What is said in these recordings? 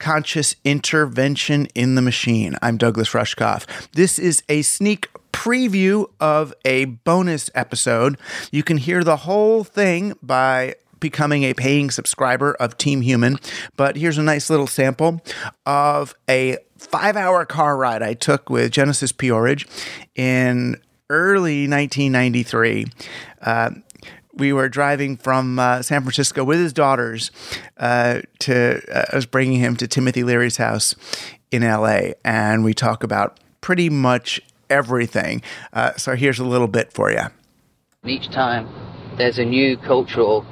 Conscious Intervention in the Machine. I'm Douglas Rushkoff. This is a sneak preview of a bonus episode. You can hear the whole thing by becoming a paying subscriber of Team Human. But here's a nice little sample of a five hour car ride I took with Genesis P-Orridge in early 1993. Uh, we were driving from uh, San Francisco with his daughters uh, to, uh, I was bringing him to Timothy Leary's house in LA, and we talk about pretty much everything. Uh, so here's a little bit for you. Each time there's a new cultural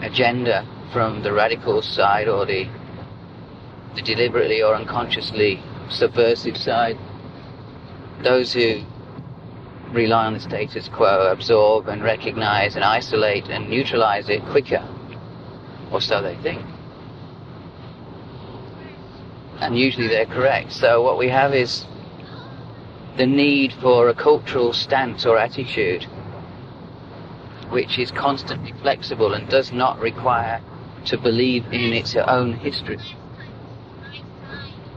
agenda from the radical side or the, the deliberately or unconsciously subversive side. Those who rely on the status quo, absorb and recognize and isolate and neutralize it quicker, or so they think. And usually they're correct. So what we have is the need for a cultural stance or attitude which is constantly flexible and does not require to believe in its own history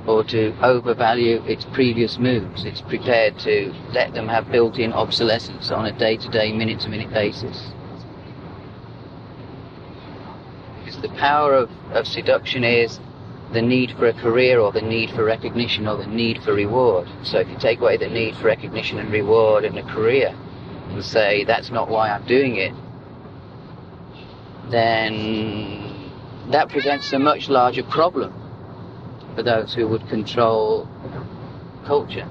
or to overvalue its previous moves. It's prepared to let them have built-in obsolescence on a day-to-day, minute-to-minute basis. Because the power of, of seduction is the need for a career or the need for recognition or the need for reward. So if you take away the need for recognition and reward in a career and say that's not why I'm doing it, then that presents a much larger problem for those who would control culture.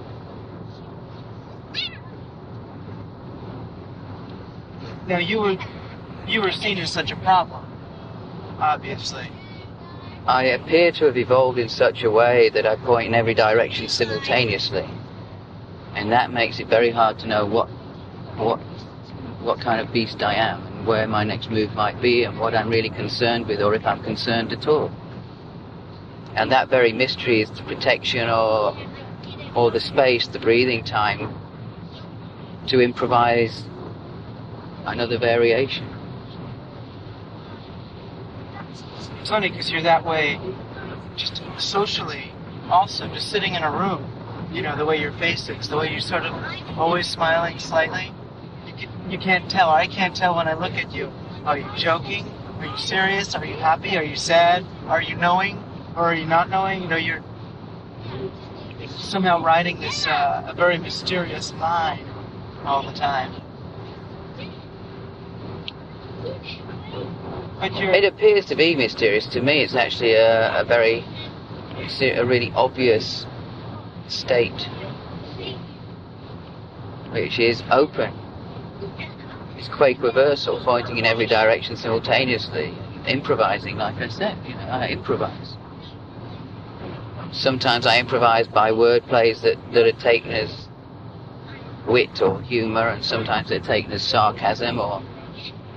Now you were you were seen as such a problem, obviously. I appear to have evolved in such a way that I point in every direction simultaneously. And that makes it very hard to know what what what kind of beast I am and where my next move might be and what I'm really concerned with or if I'm concerned at all. And that very mystery is the protection or or the space, the breathing time to improvise another variation. It's funny because you're that way, just socially. Also, just sitting in a room, you know, the way your face is, the way you're sort of always smiling slightly. You, can, you can't tell. I can't tell when I look at you. Are you joking? Are you serious? Are you happy? Are you sad? Are you knowing? Or are you not knowing? You know, you're somehow riding this uh, a very mysterious line all the time. It appears to be mysterious. To me, it's actually a, a very, a really obvious state, which is open. It's quaquaversal, pointing in every direction simultaneously, improvising, like I said. You know, I improvise. Sometimes I improvise by word plays that, that are taken as wit or humour, and sometimes they're taken as sarcasm or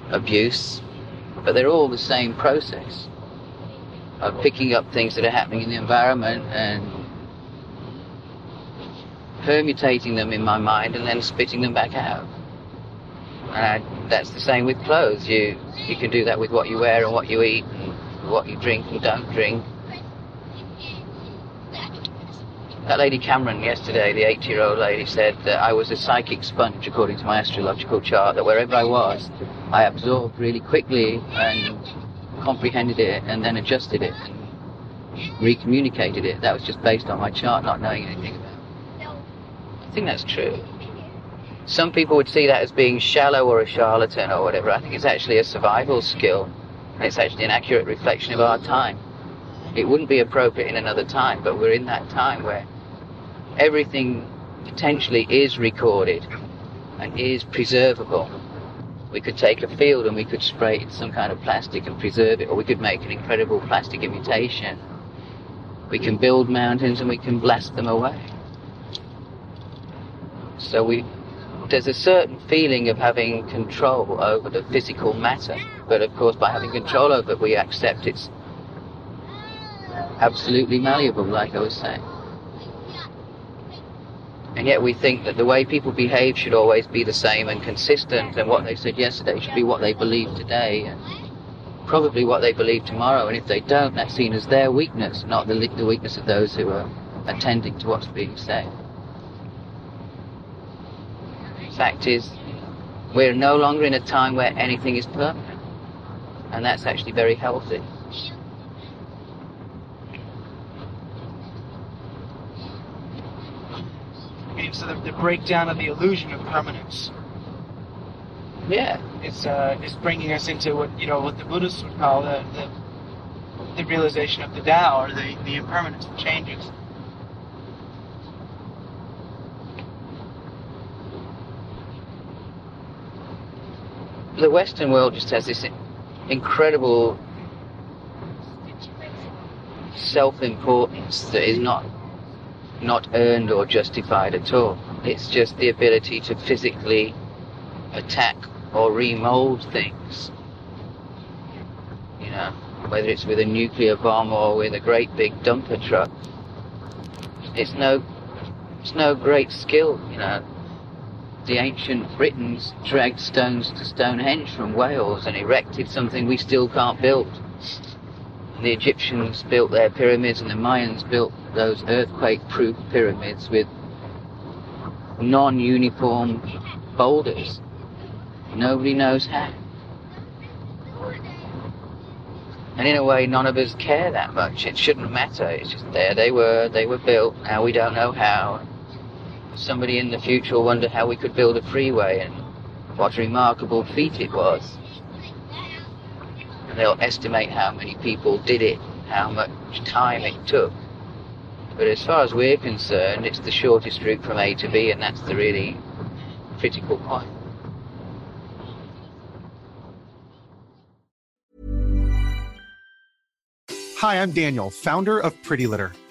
abuse, but they're all the same process of picking up things that are happening in the environment and permutating them in my mind and then spitting them back out. And I, that's the same with clothes. You you can do that with what you wear and what you eat and what you drink and don't drink. That lady Cameron yesterday, the 80 year old lady, said that I was a psychic sponge according to my astrological chart, that wherever I was, I absorbed really quickly and comprehended it and then adjusted it and recommunicated it. That was just based on my chart, not knowing anything about it. I think that's true. Some people would see that as being shallow or a charlatan or whatever. I think it's actually a survival skill. It's actually an accurate reflection of our time. It wouldn't be appropriate in another time, but we're in that time where everything potentially is recorded and is preservable. We could take a field and we could spray it in some kind of plastic and preserve it, or we could make an incredible plastic imitation. We can build mountains and we can blast them away. So we, there's a certain feeling of having control over the physical matter, but of course by having control over it we accept it's absolutely malleable, like I was saying. And yet we think that the way people behave should always be the same and consistent, and what they said yesterday should be what they believe today, and probably what they believe tomorrow. And if they don't, that's seen as their weakness, not the, the weakness of those who are attending to what's being said. Fact is, we're no longer in a time where anything is permanent, and that's actually very healthy. So the, the breakdown of the illusion of permanence Yeah. it's uh, is bringing us into what you know what the Buddhists would call the the, the realization of the Tao or the, the impermanence of changes. the Western world just has this incredible self-importance that is not not earned or justified at all. It's just the ability to physically attack or remold things. You know, whether it's with a nuclear bomb or with a great big dumper truck. It's no, it's no great skill, you know. The ancient Britons dragged stones to Stonehenge from Wales and erected something we still can't build. The Egyptians built their pyramids and the Mayans built those earthquake-proof pyramids with non-uniform boulders. Nobody knows how. And in a way, none of us care that much. It shouldn't matter. It's just there they were, they were built. Now we don't know how. Somebody in the future will wonder how we could build a freeway and what a remarkable feat it was. They'll estimate how many people did it, how much time it took. But as far as we're concerned, it's the shortest route from A to B, and that's the really critical point. Hi, I'm Daniel, founder of Pretty Litter.